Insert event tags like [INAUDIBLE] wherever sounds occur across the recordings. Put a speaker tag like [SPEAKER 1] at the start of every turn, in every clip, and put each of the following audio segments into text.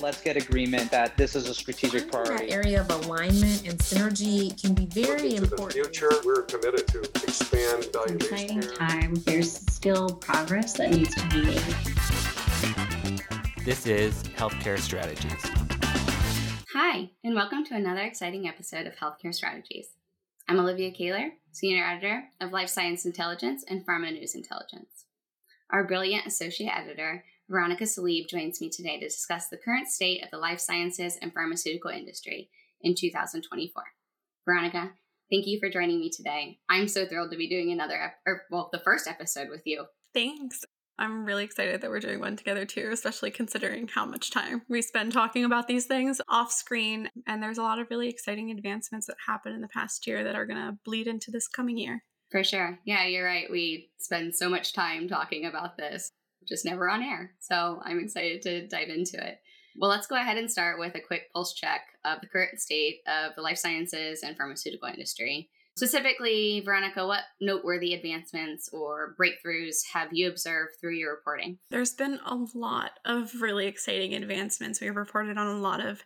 [SPEAKER 1] let's get agreement that this is a strategic priority.
[SPEAKER 2] That area of alignment and synergy can be very
[SPEAKER 3] Looking
[SPEAKER 2] important.
[SPEAKER 3] To the future, we're committed to expand value-based
[SPEAKER 4] exciting
[SPEAKER 3] care.
[SPEAKER 4] time. There's still progress that needs to be made.
[SPEAKER 5] This is Healthcare Strategies.
[SPEAKER 6] Hi, and welcome to another exciting episode of Healthcare Strategies. I'm Alivia Kaylor, Senior Editor of Life Science Intelligence and Pharma News Intelligence. Our brilliant Associate Editor, Veronica Salib, joins me today to discuss the current state of the life sciences and pharmaceutical industry in 2024. Veronica, thank you for joining me today. I'm so thrilled to be doing another, ep- or well, the first episode with you.
[SPEAKER 7] Thanks. I'm really excited that we're doing one together too, especially considering how much time we spend talking about these things off screen. And there's a lot of really exciting advancements that happened in the past year that are going to bleed into this coming year.
[SPEAKER 6] For sure. Yeah, you're right. We spend so much time talking about this, just never on air. So I'm excited to dive into it. Well, let's go ahead and start with a quick pulse check of the current state of the life sciences and pharmaceutical industry. Specifically, Veronica, what noteworthy advancements or breakthroughs have you observed through your reporting?
[SPEAKER 7] There's been a lot of really exciting advancements. We've reported on a lot of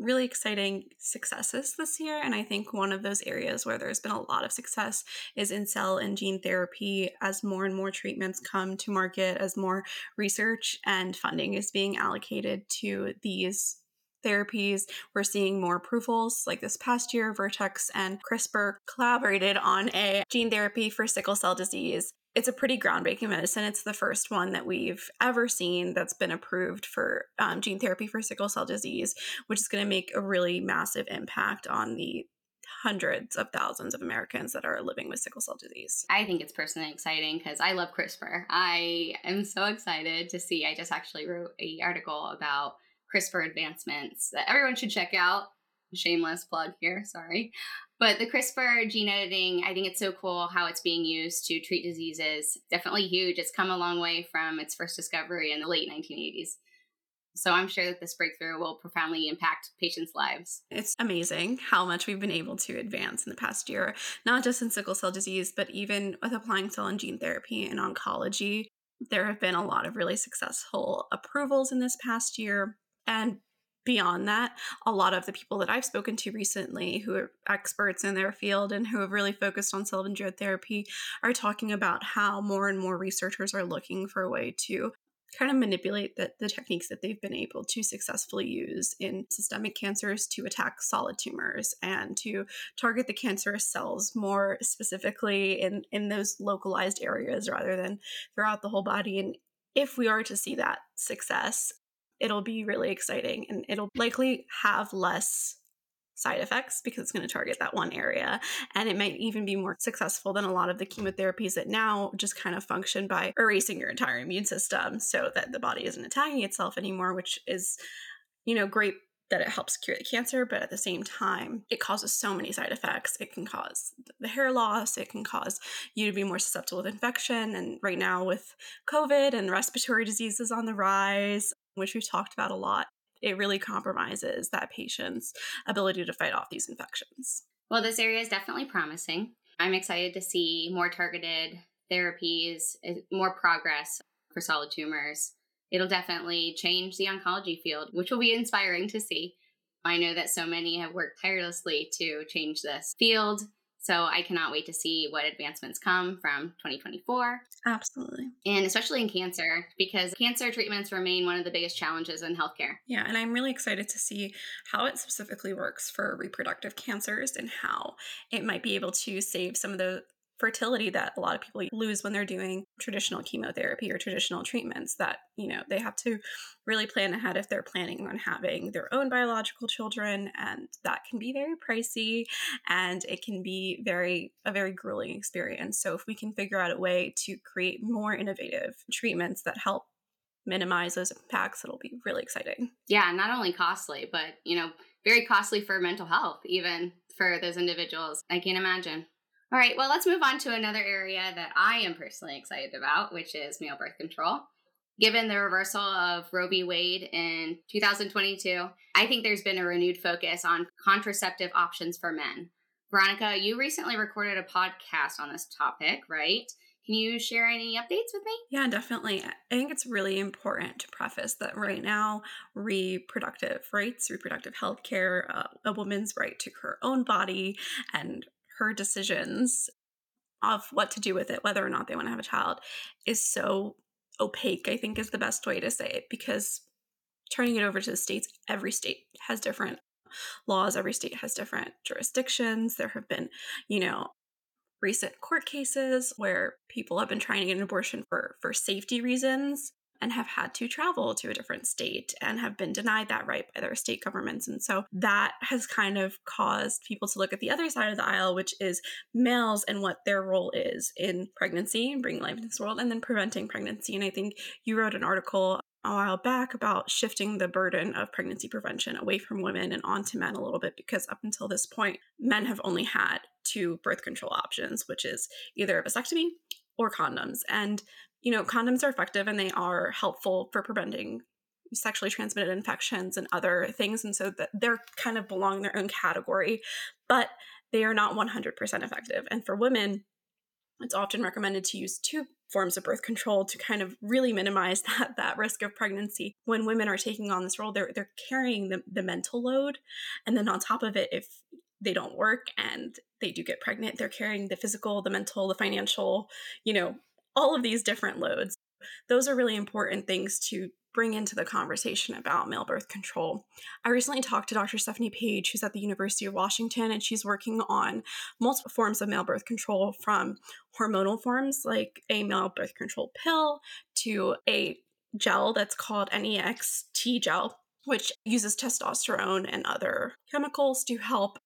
[SPEAKER 7] really exciting successes this year. And I think one of those areas where there's been a lot of success is in cell and gene therapy as more and more treatments come to market, as more research and funding is being allocated to these therapies. We're seeing more approvals. Like this past year, Vertex and CRISPR collaborated on a gene therapy for sickle cell disease. It's a pretty groundbreaking medicine. It's the first one that we've ever seen that's been approved for um, gene therapy for sickle cell disease, which is going to make a really massive impact on the hundreds of thousands of Americans that are living with sickle cell disease.
[SPEAKER 6] I think it's personally exciting because I love CRISPR. I am so excited to see. I just actually wrote a article about CRISPR advancements that everyone should check out. Shameless plug here, sorry. But the CRISPR gene editing, I think it's so cool how it's being used to treat diseases. Definitely huge. It's come a long way from its first discovery in the late 1980s. So I'm sure that this breakthrough will profoundly impact patients' lives.
[SPEAKER 7] It's amazing how much we've been able to advance in the past year, not just in sickle cell disease, but even with applying cell and gene therapy in oncology. There have been a lot of really successful approvals in this past year. And beyond that, a lot of the people that I've spoken to recently who are experts in their field and who have really focused on cell and gene therapy are talking about how more and more researchers are looking for a way to kind of manipulate the, the techniques that they've been able to successfully use in systemic cancers to attack solid tumors and to target the cancerous cells more specifically in, in those localized areas rather than throughout the whole body. And if we are to see that success, it'll be really exciting and it'll likely have less side effects because it's going to target that one area. And it might even be more successful than a lot of the chemotherapies that now just kind of function by erasing your entire immune system so that the body isn't attacking itself anymore, which is, you know, great that it helps cure the cancer, but at the same time, it causes so many side effects. It can cause the hair loss, it can cause you to be more susceptible to infection. And right now, with COVID and respiratory diseases on the rise, which we've talked about a lot, it really compromises that patient's ability to fight off these infections.
[SPEAKER 6] Well, this area is definitely promising. I'm excited to see more targeted therapies, eh, more progress for solid tumors. It'll definitely change the oncology field, which will be inspiring to see. I know that so many have worked tirelessly to change this field. So I cannot wait to see what advancements come from 2024.
[SPEAKER 7] Absolutely.
[SPEAKER 6] And especially in cancer, because cancer treatments remain one of the biggest challenges in healthcare.
[SPEAKER 7] Yeah, and I'm really excited to see how it specifically works for reproductive cancers and how it might be able to save some of the fertility that a lot of people lose when they're doing traditional chemotherapy or traditional treatments that you know they have to really plan ahead if they're planning on having their own biological children and that can be very pricey and it can be very a very grueling experience so if we can figure out a way to create more innovative treatments that help minimize those impacts it'll be really exciting
[SPEAKER 6] Yeah, not only costly, but you know, very costly for mental health, even for those individuals. I can't imagine. All right, well, let's move on to another area that I am personally excited about, which is male birth control. Given the reversal of Roe v. Wade in 2022, I think there's been a renewed focus on contraceptive options for men. Veronica, you recently recorded a podcast on this topic, right? Can you share any updates with me?
[SPEAKER 7] Yeah, definitely. I think it's really important to preface that right now, reproductive rights, reproductive health care, uh, a woman's right to her own body and her decisions of what to do with it, whether or not they want to have a child, is so opaque, I think is the best way to say it, because turning it over to the states, every state has different laws, every state has different jurisdictions. There have been, you know, recent court cases where people have been trying to get an abortion for for safety reasons and have had to travel to a different state and have been denied that right by their state governments. And so that has kind of caused people to look at the other side of the aisle, which is males and what their role is in pregnancy and bringing life into this world and then preventing pregnancy. And I think you wrote an article a while back about shifting the burden of pregnancy prevention away from women and onto men a little bit because up until this point, men have only had two birth control options, which is either a vasectomy or condoms. And you know, condoms are effective and they are helpful for preventing sexually transmitted infections and other things. And so that they're kind of belong their own category, but they are not 100% effective. And for women, it's often recommended to use two forms of birth control to kind of really minimize [LAUGHS] that that risk of pregnancy. When women are taking on this role, they're they're carrying the, the mental load. And then on top of it, if they don't work and they do get pregnant, they're carrying the physical, the mental, the financial, you know, all of these different loads. Those are really important things to bring into the conversation about male birth control. I recently talked to Dr. Stephanie Page, who's at the University of Washington, and she's working on multiple forms of male birth control from hormonal forms like a male birth control pill to a gel that's called NEXT gel, which uses testosterone and other chemicals to help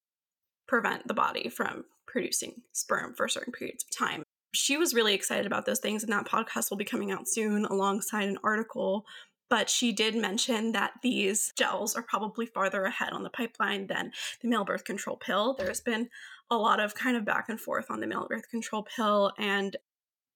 [SPEAKER 7] prevent the body from producing sperm for certain periods of time she was really excited about those things, and that podcast will be coming out soon alongside an article. But she did mention that these gels are probably farther ahead on the pipeline than the male birth control pill. There's been a lot of kind of back and forth on the male birth control pill, and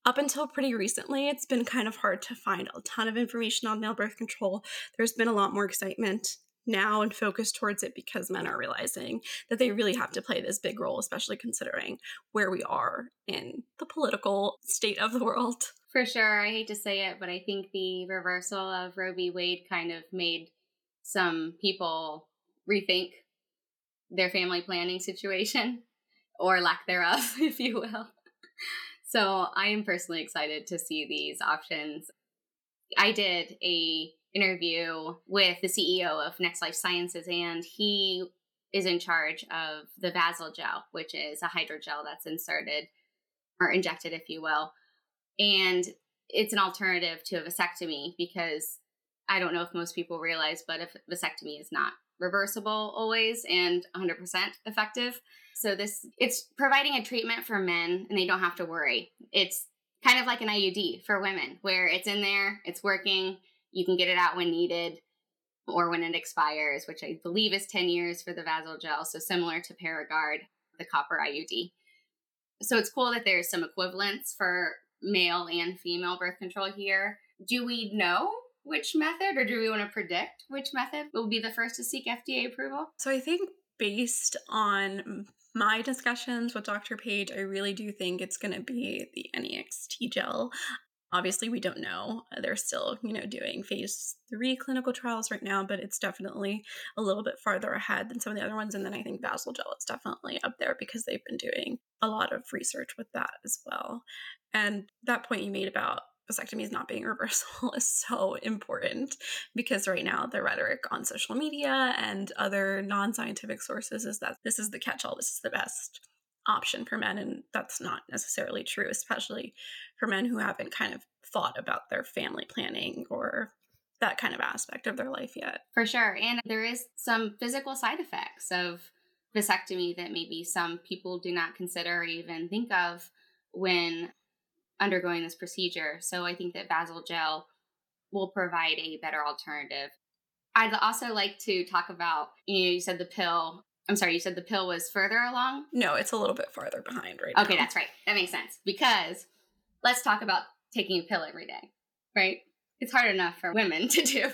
[SPEAKER 7] up until pretty recently, it's been kind of hard to find a ton of information on male birth control. There's been a lot more excitement now and focus towards it because men are realizing that they really have to play this big role, especially considering where we are in the political state of the world. [LAUGHS]
[SPEAKER 6] For sure. I hate to say it, but I think the reversal of Roe v. Wade kind of made some people rethink their family planning situation [LAUGHS] or lack thereof, [LAUGHS] if you will. So I am personally excited to see these options. I did a interview with the CEO of Next Life Sciences, and he is in charge of the Vasal gel, which is a hydrogel that's inserted or injected, if you will. And it's an alternative to a vasectomy because I don't know if most people realize, but if vasectomy is not reversible always and 100% effective. So this it's providing a treatment for men and they don't have to worry. It's kind of like an IUD for women where it's in there, it's working, you can get it out when needed or when it expires, which I believe is 10 years for the Vasal gel. So similar to Paragard, the copper IUD. So it's cool that there's some equivalents for male and female birth control here. Do we know which method or do we want to predict which method will be the first to seek FDA approval?
[SPEAKER 7] So I think based on my discussions with Dr. Page, I really do think it's going to be the NEXT gel. Obviously, we don't know. Uh, they're still, you know, doing phase three clinical trials right now, but it's definitely a little bit farther ahead than some of the other ones. And then I think Vasal Gel is definitely up there because they've been doing a lot of research with that as well. And that point you made about vasectomies not being [LAUGHS] reversible is so important because right now the rhetoric on social media and other non-scientific sources is that this is the catch-all this is the best option for men and that's not necessarily true especially for men who haven't kind of thought about their family planning or that kind of aspect of their life yet.
[SPEAKER 6] For sure and there is some physical side effects of vasectomy that maybe some people do not consider or even think of when undergoing this procedure. So i think that Vasal gel will provide a better alternative. I'd also like to talk about, you know, you said the pill I'm sorry, you said the pill was further along?
[SPEAKER 7] No, it's a little bit farther behind right
[SPEAKER 6] Okay, now. that's right. That makes sense. Because let's talk about taking a pill every day, right? It's hard enough for women [LAUGHS] to do,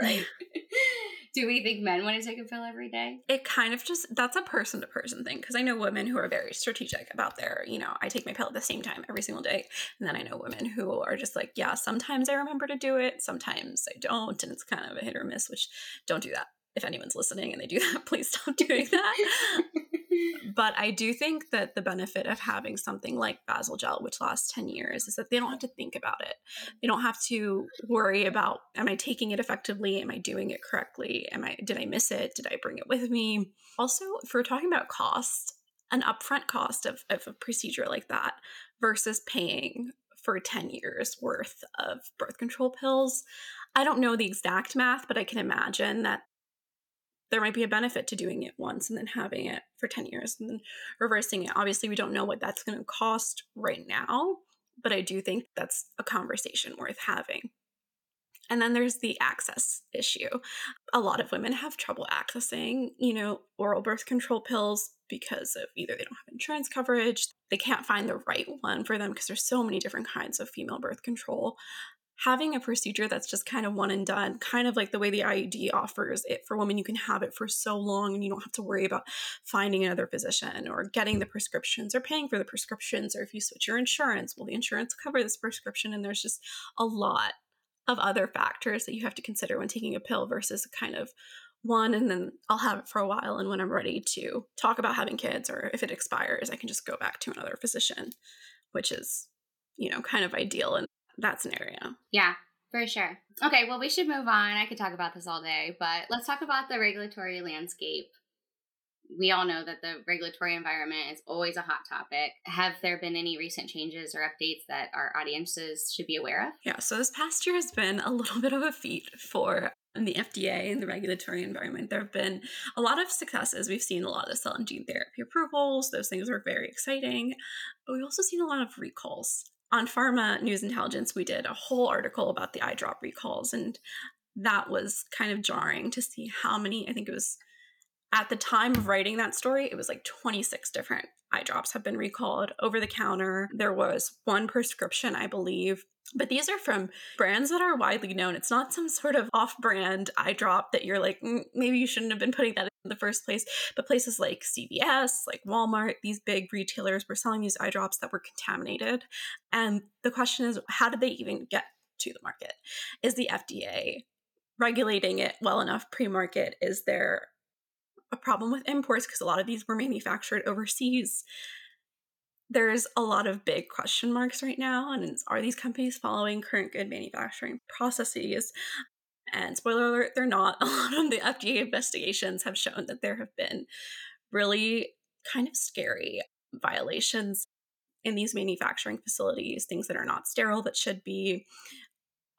[SPEAKER 6] right? [LAUGHS] Do we think men want to take a pill every day?
[SPEAKER 7] It kind of just that's a person to person thing because I know women who are very strategic about their, you know, I take my pill at the same time every single day. And then I know women who are just like, yeah, sometimes I remember to do it, sometimes I don't, and it's kind of a hit or miss, which don't do that. If anyone's listening and they do [LAUGHS] that, please stop doing that. [LAUGHS] but I do think that the benefit of having something like Vasal Gel, which lasts 10 years, is that they don't have to think about it. They don't have to worry about, am I taking it effectively? Am I doing it correctly? Am I, did I miss it? Did I bring it with me? Also, if we're talking about cost, an upfront cost of, of a procedure like that versus paying for 10 years worth of birth control pills. I don't know the exact math, but I can imagine that there might be a benefit to doing it once and then having it for 10 years and then reversing it. Obviously, we don't know what that's going to cost right now, but I do think that's a conversation worth having. And then there's the access issue. A lot of women have trouble accessing, you know, oral birth control pills because of either they don't have insurance coverage, they can't find the right one for them because there's so many different kinds of female birth control having a procedure that's just kind of one and done, kind of like the way the IUD offers it for women, you can have it for so long and you don't have to worry about finding another physician or getting the prescriptions or paying for the prescriptions. Or if you switch your insurance, will the insurance cover this prescription? And there's just a lot of other factors that you have to consider when taking a pill versus kind of one and then I'll have it for a while. And when I'm ready to talk about having kids or if it expires, I can just go back to another physician, which is, you know, kind of ideal. And that scenario.
[SPEAKER 6] Yeah, for sure. Okay, well, we should move on. I could talk about this all day, but let's talk about the regulatory landscape. We all know that the regulatory environment is always a hot topic. Have there been any recent changes or updates that our audiences should be aware of?
[SPEAKER 7] Yeah, so this past year has been a little [LAUGHS] bit of a feat for the FDA and the regulatory environment. There have been a lot of successes. We've seen a lot of cell and gene therapy approvals. Those things are very exciting. But we've also seen a lot of recalls on Pharma News Intelligence, we did a whole article about the eye drop recalls, and that was kind of jarring to see how many. I think it was at the time of writing that story, it was like 26 different eye drops have been recalled over the counter. There was one prescription, I believe, but these are from brands that are widely known. It's not some sort of off brand eye drop that you're like, mm, maybe you shouldn't have been putting that in the first place. But places like CVS, like Walmart, these big retailers were selling these eye drops that were contaminated. And the question is, how did they even get to the market? Is the FDA regulating it well enough pre market? Is there a problem with imports? Because a lot of these were manufactured overseas there's a lot of big question marks right now. And are these companies following current good manufacturing processes? And spoiler alert, they're not. [LAUGHS] A lot of the FDA investigations have shown that there have been really kind of scary violations in these manufacturing facilities, things that are not sterile that should be.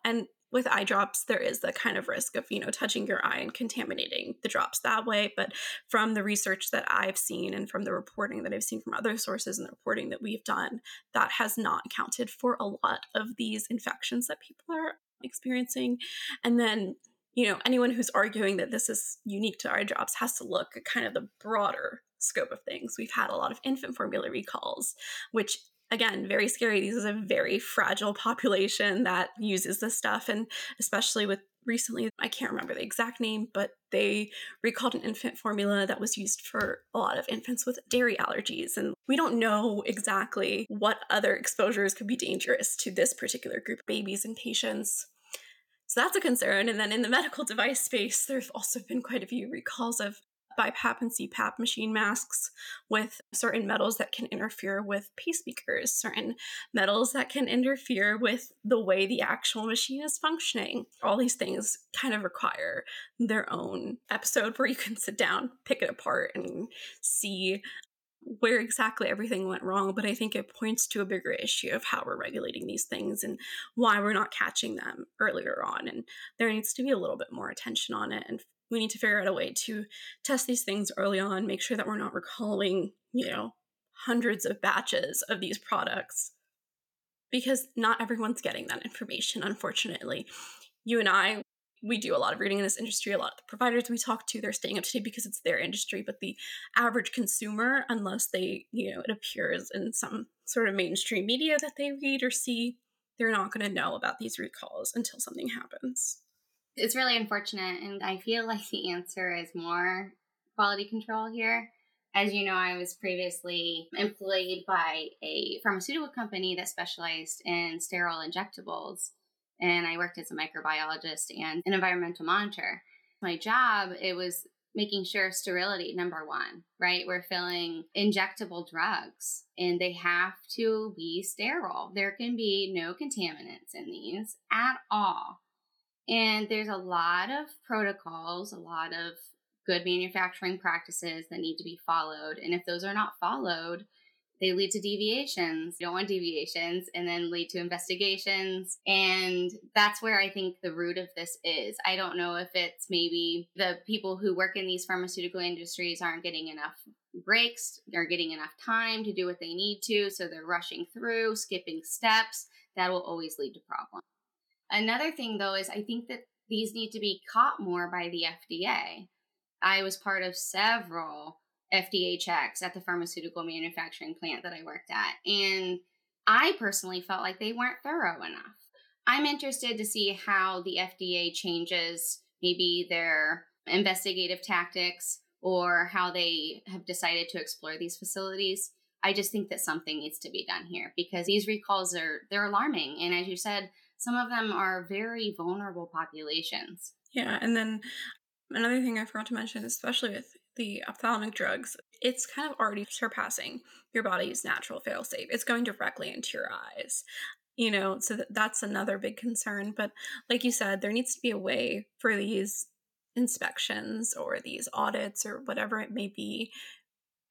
[SPEAKER 7] And with eye drops there is the kind of risk of you know touching your eye and contaminating the drops that way but from the research that i've seen and from the reporting that i've seen from other sources and the reporting that we've done that has not accounted for a lot of these infections that people are experiencing and then you know anyone who's arguing that this is unique to eye drops has to look at kind of the broader scope of things we've had a lot of infant formula recalls which again, very scary. This is a very fragile population that uses this stuff. And especially with recently, I can't remember the exact name, but they recalled an infant formula that was used for a lot of infants with dairy allergies. And we don't know exactly what other exposures could be dangerous to this particular group of babies and patients. So that's a concern. And then in the medical device space, there have also been quite a few recalls of BiPAP and CPAP machine masks with certain metals that can interfere with pacemakers, certain metals that can interfere with the way the actual machine is functioning. All these things kind of require their own episode where you can sit down, pick it apart, and see where exactly everything went wrong, but I think it points to a bigger issue of how we're regulating these things and why we're not catching them earlier on. And there needs to be a little bit more attention on it and we need to figure out a way to test these things early on, make sure that we're not recalling, you know, hundreds of batches of these products because not everyone's getting that information, unfortunately. You and I, we do a lot of reading in this industry. A lot of the providers we talk to, they're staying up to date because it's their industry. But the average consumer, unless they, you know, it appears in some sort of mainstream media that they read or see, they're not going to know about these recalls until something happens.
[SPEAKER 6] It's really unfortunate, and I feel like the answer is more quality control here. As you know, I was previously employed by a pharmaceutical company that specialized in sterile injectables, and I worked as a microbiologist and an environmental monitor. My job, it was making sure sterility number one right we're filling injectable drugs and they have to be sterile there can be no contaminants in these at all and there's a lot of protocols a lot of good manufacturing practices that need to be followed and if those are not followed they lead to deviations. You don't want deviations and then lead to investigations. And that's where I think the root of this is. I don't know if it's maybe the people who work in these pharmaceutical industries aren't getting enough breaks, they're getting enough time to do what they need to. So they're rushing through, skipping steps. That will always lead to problems. Another thing, though, is I think that these need to be caught more by the FDA. I was part of several FDA checks at the pharmaceutical manufacturing plant that I worked at. And I personally felt like they weren't thorough enough. I'm interested to see how the FDA changes maybe their investigative tactics or how they have decided to explore these facilities. I just think that something needs to be done here because these recalls are they're alarming and as you said, some of them are very vulnerable populations.
[SPEAKER 7] Yeah, and then another thing I forgot to mention, especially with the ophthalmic drugs, it's kind of already surpassing your body's natural failsafe. It's going directly into your eyes. You know, so that, that's another big concern. But like you said, there needs to be a way for these inspections or these audits or whatever it may be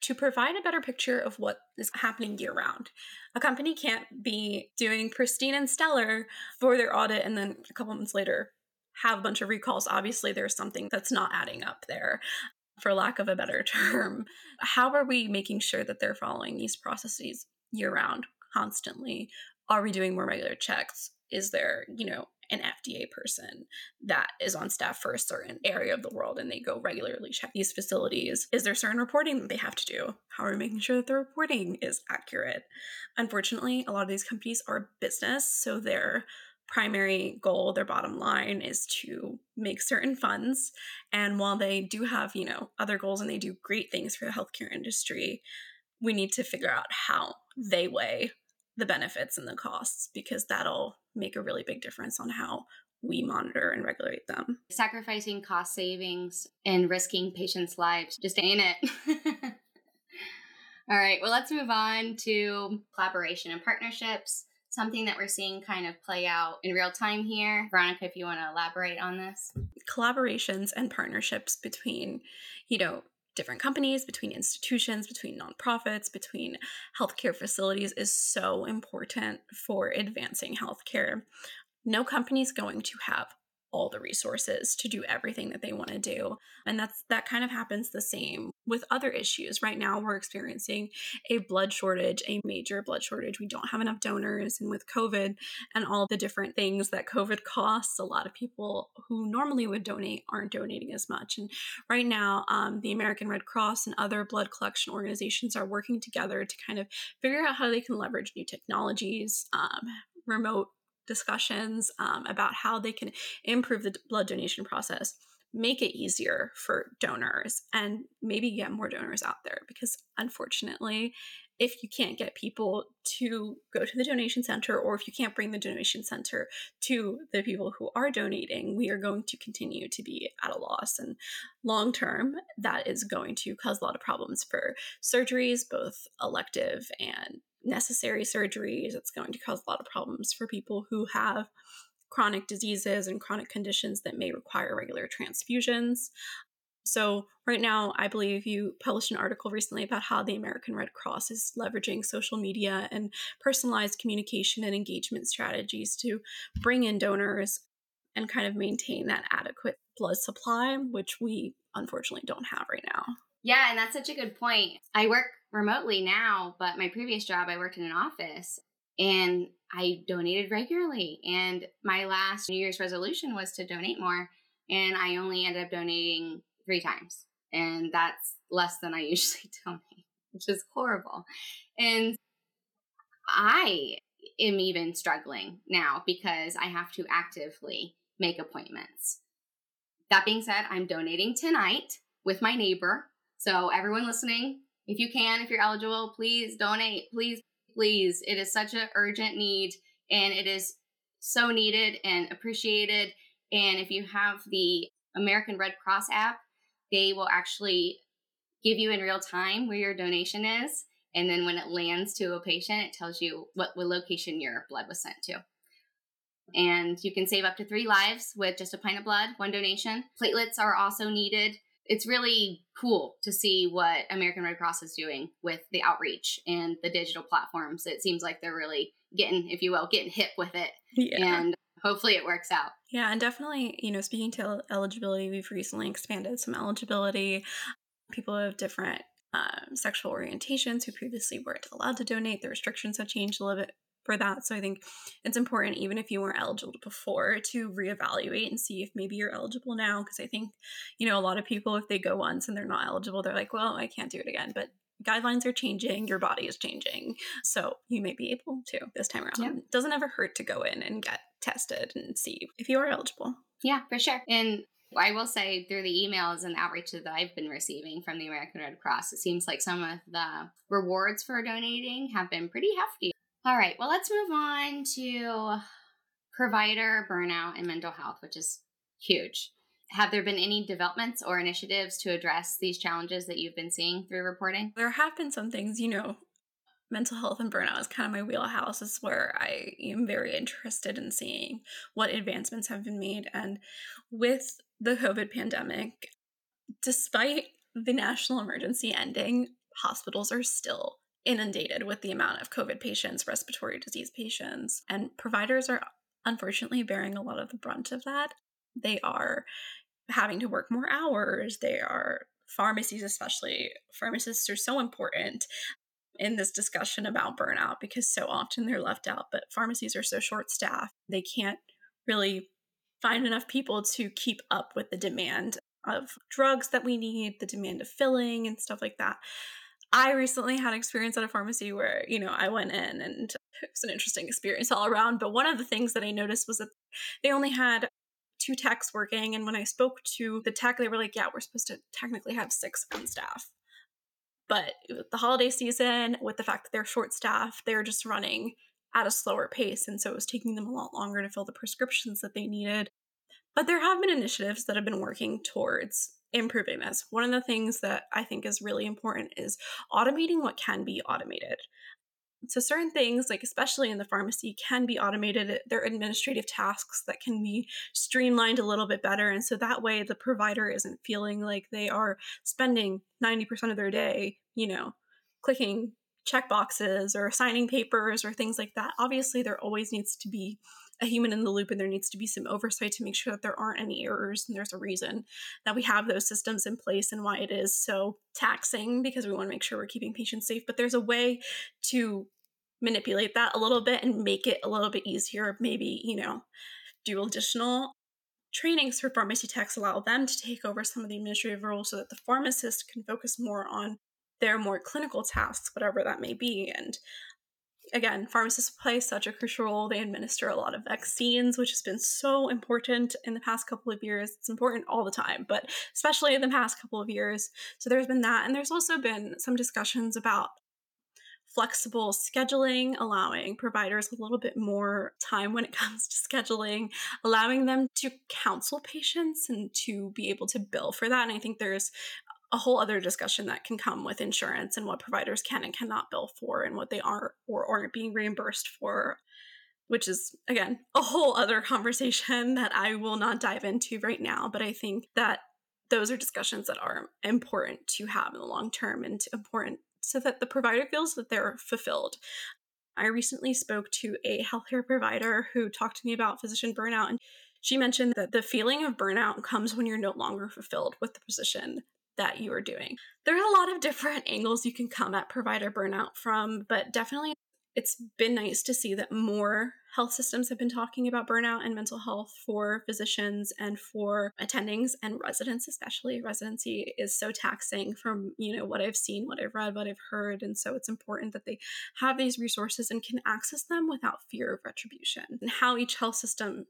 [SPEAKER 7] to provide a better picture of what is happening year round. A company can't be doing pristine and stellar for their audit and then a couple months later have a bunch of recalls. Obviously, there's something that's not adding up there for lack of a better [LAUGHS] term. How are we making sure that they're following these processes year round, constantly? Are we doing more regular checks? Is there, you know, an FDA person that is on staff for a certain area of the world and they go regularly check these facilities? Is there certain reporting that they have to do? How are we making sure that the reporting is accurate? Unfortunately, a lot of these companies are business, so they're primary goal, their bottom line is to make certain funds. And while they do have, you know, other goals and they do great things for the healthcare industry, we need to figure out how they weigh the benefits and the costs because that'll make a really big difference on how we monitor and regulate them.
[SPEAKER 6] Sacrificing cost savings and risking patients' lives just ain't it. [LAUGHS] All right, well, let's move on to collaboration and partnerships something that we're seeing kind of play out in real time here. Veronica, if you want to elaborate on this.
[SPEAKER 7] Collaborations and partnerships between, you know, different companies, between institutions, between nonprofits, between healthcare facilities is so important for advancing healthcare. No company is going to have all the resources to do everything that they want to do and that's that kind of happens the same with other issues. Right now we're experiencing a blood shortage a major blood shortage. We don't have enough donors and with covid and all the different things that covid costs a lot of people who normally would donate aren't donating as much. And right now um, the american red cross and other blood collection organizations are working together to kind of figure out how they can leverage new technologies um, remote discussions um, about how they can improve the blood donation process make it easier for donors and maybe get more donors out there because unfortunately if you can't get people to go to the donation center or if you can't bring the donation center to the people who are donating we are going to continue to be at a loss and long term that is going to cause a lot of problems for surgeries both elective and necessary surgeries. It's going to cause a lot of problems for people who have chronic diseases and chronic conditions that may require regular transfusions. So, right now, I believe you published an article recently about how the American Red Cross is leveraging social media and personalized communication and engagement strategies to bring in donors and kind of maintain that adequate blood supply, which we unfortunately don't have right now.
[SPEAKER 6] Yeah, and that's such a good point. I work remotely now, but my previous job, I worked in an office and I donated regularly. And my last New Year's resolution was to donate more. And I only ended up donating three times. And that's less than I [LAUGHS] usually donate, which is horrible. And I am even struggling now because I have to actively make appointments That being said, I'm donating tonight with my neighbor. So, everyone listening, if you can, if you're eligible, please donate. Please, please. It is such an urgent need and it is so needed and appreciated. And if you have the American Red Cross app, they will actually give you in real time where your donation is. And then when it lands to a patient, it tells you what, what location your blood was sent to. And you can save up to three lives with just a pint of blood, one donation. Platelets are also needed. It's really cool to see what American Red Cross is doing with the outreach and the digital platforms. It seems like they're really getting, if you will, getting hip with it. Yeah. And hopefully it works out.
[SPEAKER 7] Yeah, and definitely, you know, speaking to eligibility, we've recently expanded some eligibility. People of different um, sexual orientations who previously weren't allowed to donate. The restrictions have changed a little bit for that. So I think it's important, even if you weren't eligible before, to reevaluate and see if maybe you're eligible now. Because I think, you know, a lot of people, if they go once and they're not eligible, they're like, well, I can't do it again. But guidelines are changing, your body is changing. So you may be able to this time around. Yep. It doesn't ever hurt to go in and get tested and see if you are eligible.
[SPEAKER 6] Yeah, for sure. And I will say through the emails and outreach that I've been receiving from the American Red Cross, it seems like some of the rewards for donating have been pretty hefty. All right, well, let's move on to provider burnout and mental health, which is huge. Have there been any developments or initiatives to address these challenges that you've been seeing through reporting?
[SPEAKER 7] There have been some things, you know, mental health and burnout is kind of my wheelhouse. Is where I am very interested in seeing what advancements have been made. And with the COVID pandemic, despite the national emergency ending, hospitals are still inundated with the amount of COVID patients, respiratory disease patients, and providers are unfortunately bearing a lot of the brunt of that. They are having to work more hours. They are pharmacies, especially pharmacists, are so important in this discussion about burnout because so often they're left out. But pharmacies are so short staffed, they can't really find enough people to keep up with the demand of drugs that we need, the demand of filling, and stuff like that. I recently had experience at a pharmacy where, you know, I went in and it was an interesting experience all around. But one of the things that I noticed was that they only had two techs working. And when I spoke to the tech, they were like, yeah, we're supposed to technically have six on staff. But the holiday season, with the fact that they're short staffed, they're just running at a slower pace. And so it was taking them a lot longer to fill the prescriptions that they needed. But there have been initiatives that have been working towards improving this. One of the things that I think is really important is automating what can be automated. So, certain things, like especially in the pharmacy, can be automated. They're administrative tasks that can be streamlined a little bit better. And so that way the provider isn't feeling like they are spending 90% of their day, you know, clicking check boxes or signing papers or things like that. Obviously, there always needs to be a human in the loop and there needs to be some oversight to make sure that there aren't any errors and there's a reason that we have those systems in place and why it is so taxing because we want to make sure we're keeping patients safe. But there's a way to manipulate that a little bit and make it a little bit easier maybe you know do additional trainings for pharmacy techs allow them to take over some of the administrative roles so that the pharmacist can focus more on their more clinical tasks whatever that may be and again, pharmacists play such a crucial role. They administer a lot of vaccines, which has been so important in the past couple of years. It's important all the time, but especially in the past couple of years. So there's been that. And there's also been some discussions about flexible scheduling, allowing providers a little bit more time when it [LAUGHS] comes to scheduling, allowing them to counsel patients and to be able to bill for that. And I think there's a whole other discussion that can come with insurance and what providers can and cannot bill for and what they are or aren't being reimbursed for which is again a whole other [LAUGHS] conversation that I will not dive into right now but I think that those are discussions that are important to have in the long term and important so that the provider feels that they're fulfilled. I recently spoke to a healthcare provider who talked to me about physician burnout and she mentioned that the feeling of burnout comes when you're no longer fulfilled with the position that you are doing. There's a lot of different angles you can come at provider burnout from, but definitely it's been nice to see that more health systems have been talking about burnout and mental health for physicians and for attendings and residents especially residency is so taxing from you know what i've seen what i've read what i've heard and so it's important that they have these resources and can access them without fear of retribution and how each health system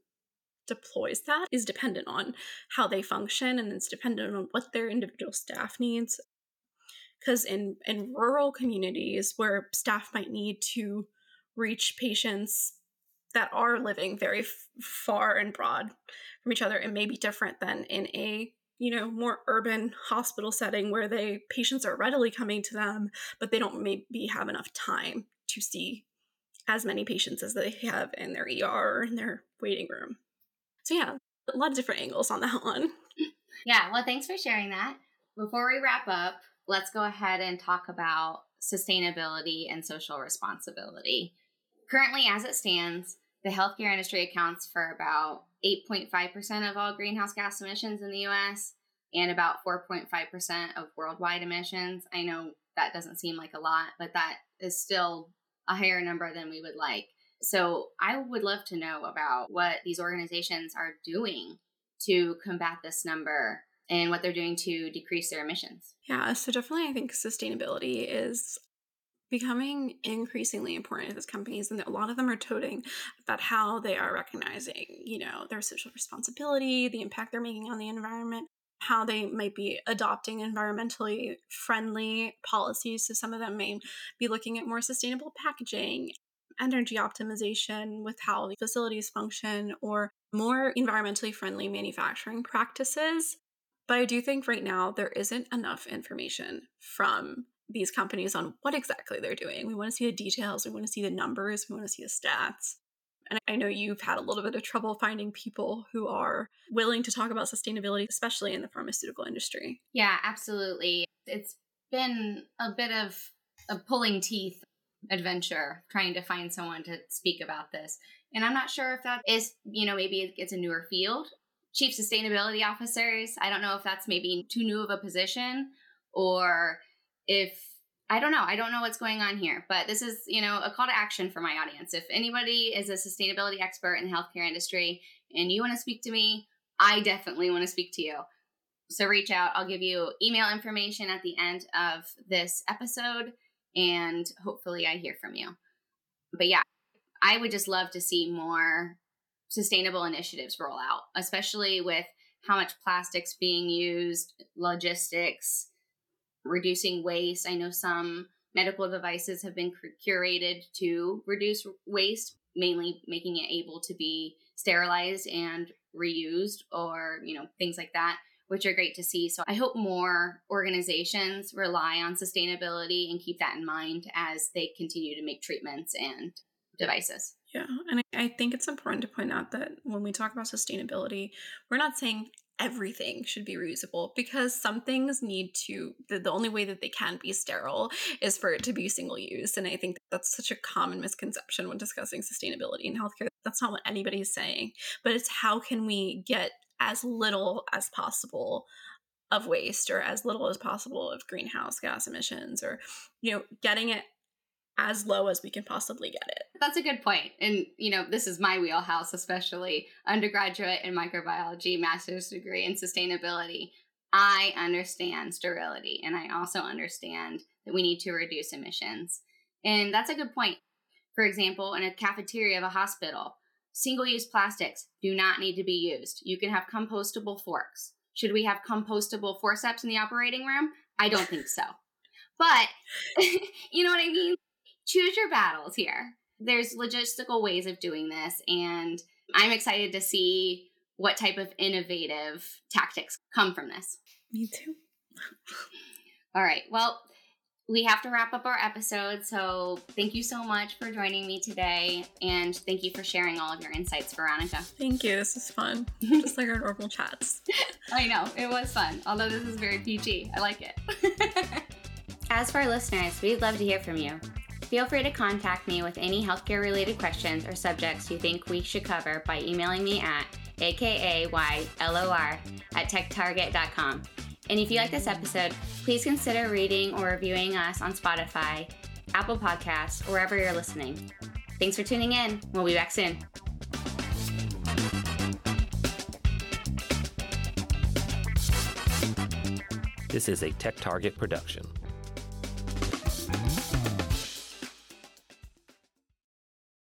[SPEAKER 7] deploys that is dependent on how they function and it's dependent on what their individual staff needs because in in rural communities where staff might need to reach patients that are living very f- far and broad from each other it may be different than in a you know more urban hospital setting where they patients are readily coming to them but they don't maybe have enough time to see as many patients as they have in their ER or in their waiting room. So yeah, a lot of different angles on that [LAUGHS] one.
[SPEAKER 6] Yeah, well thanks for sharing that. Before we wrap up, let's go ahead and talk about sustainability and social responsibility. Currently, as it stands, the healthcare industry accounts for about 8.5% of all greenhouse gas emissions in the US and about 4.5% of worldwide emissions. I know that doesn't seem like a lot, but that is still a higher number than we would like. So I would love to know about what these organizations are doing to combat this number and what they're doing to decrease their emissions.
[SPEAKER 7] Yeah, so definitely I think sustainability is becoming increasingly important as companies and a lot of them are toting about how they are recognizing you know their social responsibility the impact they're making on the environment how they might be adopting environmentally friendly policies so some of them may be looking at more sustainable packaging energy optimization with how the facilities function or more environmentally friendly manufacturing practices but i do think right now there isn't enough information from these companies on what exactly they're doing. We want to see the details, we want to see the numbers, we want to see the stats. And I know you've had a little bit of trouble finding people who are willing to talk about sustainability, especially in the pharmaceutical industry.
[SPEAKER 6] Yeah, absolutely. It's been a bit of a pulling teeth adventure trying to find someone to speak about this. And I'm not sure if that is, you know, maybe it's a newer field. Chief sustainability officers, I don't know if that's maybe too new of a position or if I don't know. I don't know what's going on here, but this is, you know, a call to action for my audience. If anybody is a sustainability expert in the healthcare industry and you want to speak to me, I definitely want to speak to you. So reach out. I'll give you email information at the end of this episode and hopefully I hear from you. But yeah, I would just love to see more sustainable initiatives roll out, especially with how much plastics being used, logistics, reducing waste. I know some medical devices have been curated to reduce waste, mainly making it able to be sterilized and reused or, you know, things like that, which are great to see. So I hope more organizations rely on sustainability and keep that in mind as they continue to make treatments and devices.
[SPEAKER 7] Yeah. And I think it's important to point out that when we talk about sustainability, we're not saying everything should be reusable because some things need to the, the only way that they can be sterile is for it to be single use and i think that's such a common misconception when discussing sustainability in healthcare that's not what anybody's saying but it's how can we get as little as possible of waste or as little as possible of greenhouse gas emissions or you know getting it as low as we can possibly get it.
[SPEAKER 6] That's a good. And, you know, this is my wheelhouse, especially undergraduate in microbiology, master's degree in sustainability. I understand sterility and I also understand that we need to reduce emissions. And that's a good point. For example, in a cafeteria of a hospital, single use plastics do not need to be used. You can have compostable forks. Should we have compostable forceps in the operating room? I don't think so. But [LAUGHS] you know what I mean? choose your battles here. There's logistical ways of doing this, and I'm excited to see what type of innovative tactics come from this.
[SPEAKER 7] Me too.
[SPEAKER 6] All right. Well, we have to wrap up our episode. So thank you so much for joining me today. And thank you for sharing all of your insights, Veronica.
[SPEAKER 7] Thank you. This is fun. [LAUGHS] Just like our normal chats. [LAUGHS]
[SPEAKER 6] I know. It was fun. Although this is very PG. I like it. [LAUGHS] As for our listeners, we'd love to hear from you. Feel free to contact me with any healthcare related questions or subjects you think we should cover by emailing me at akaylor at techtarget.com. And if you like this episode, please consider reading or reviewing us on Spotify, Apple Podcasts, wherever you're listening. Thanks for tuning in. We'll be back soon.
[SPEAKER 5] This is a Tech Target production.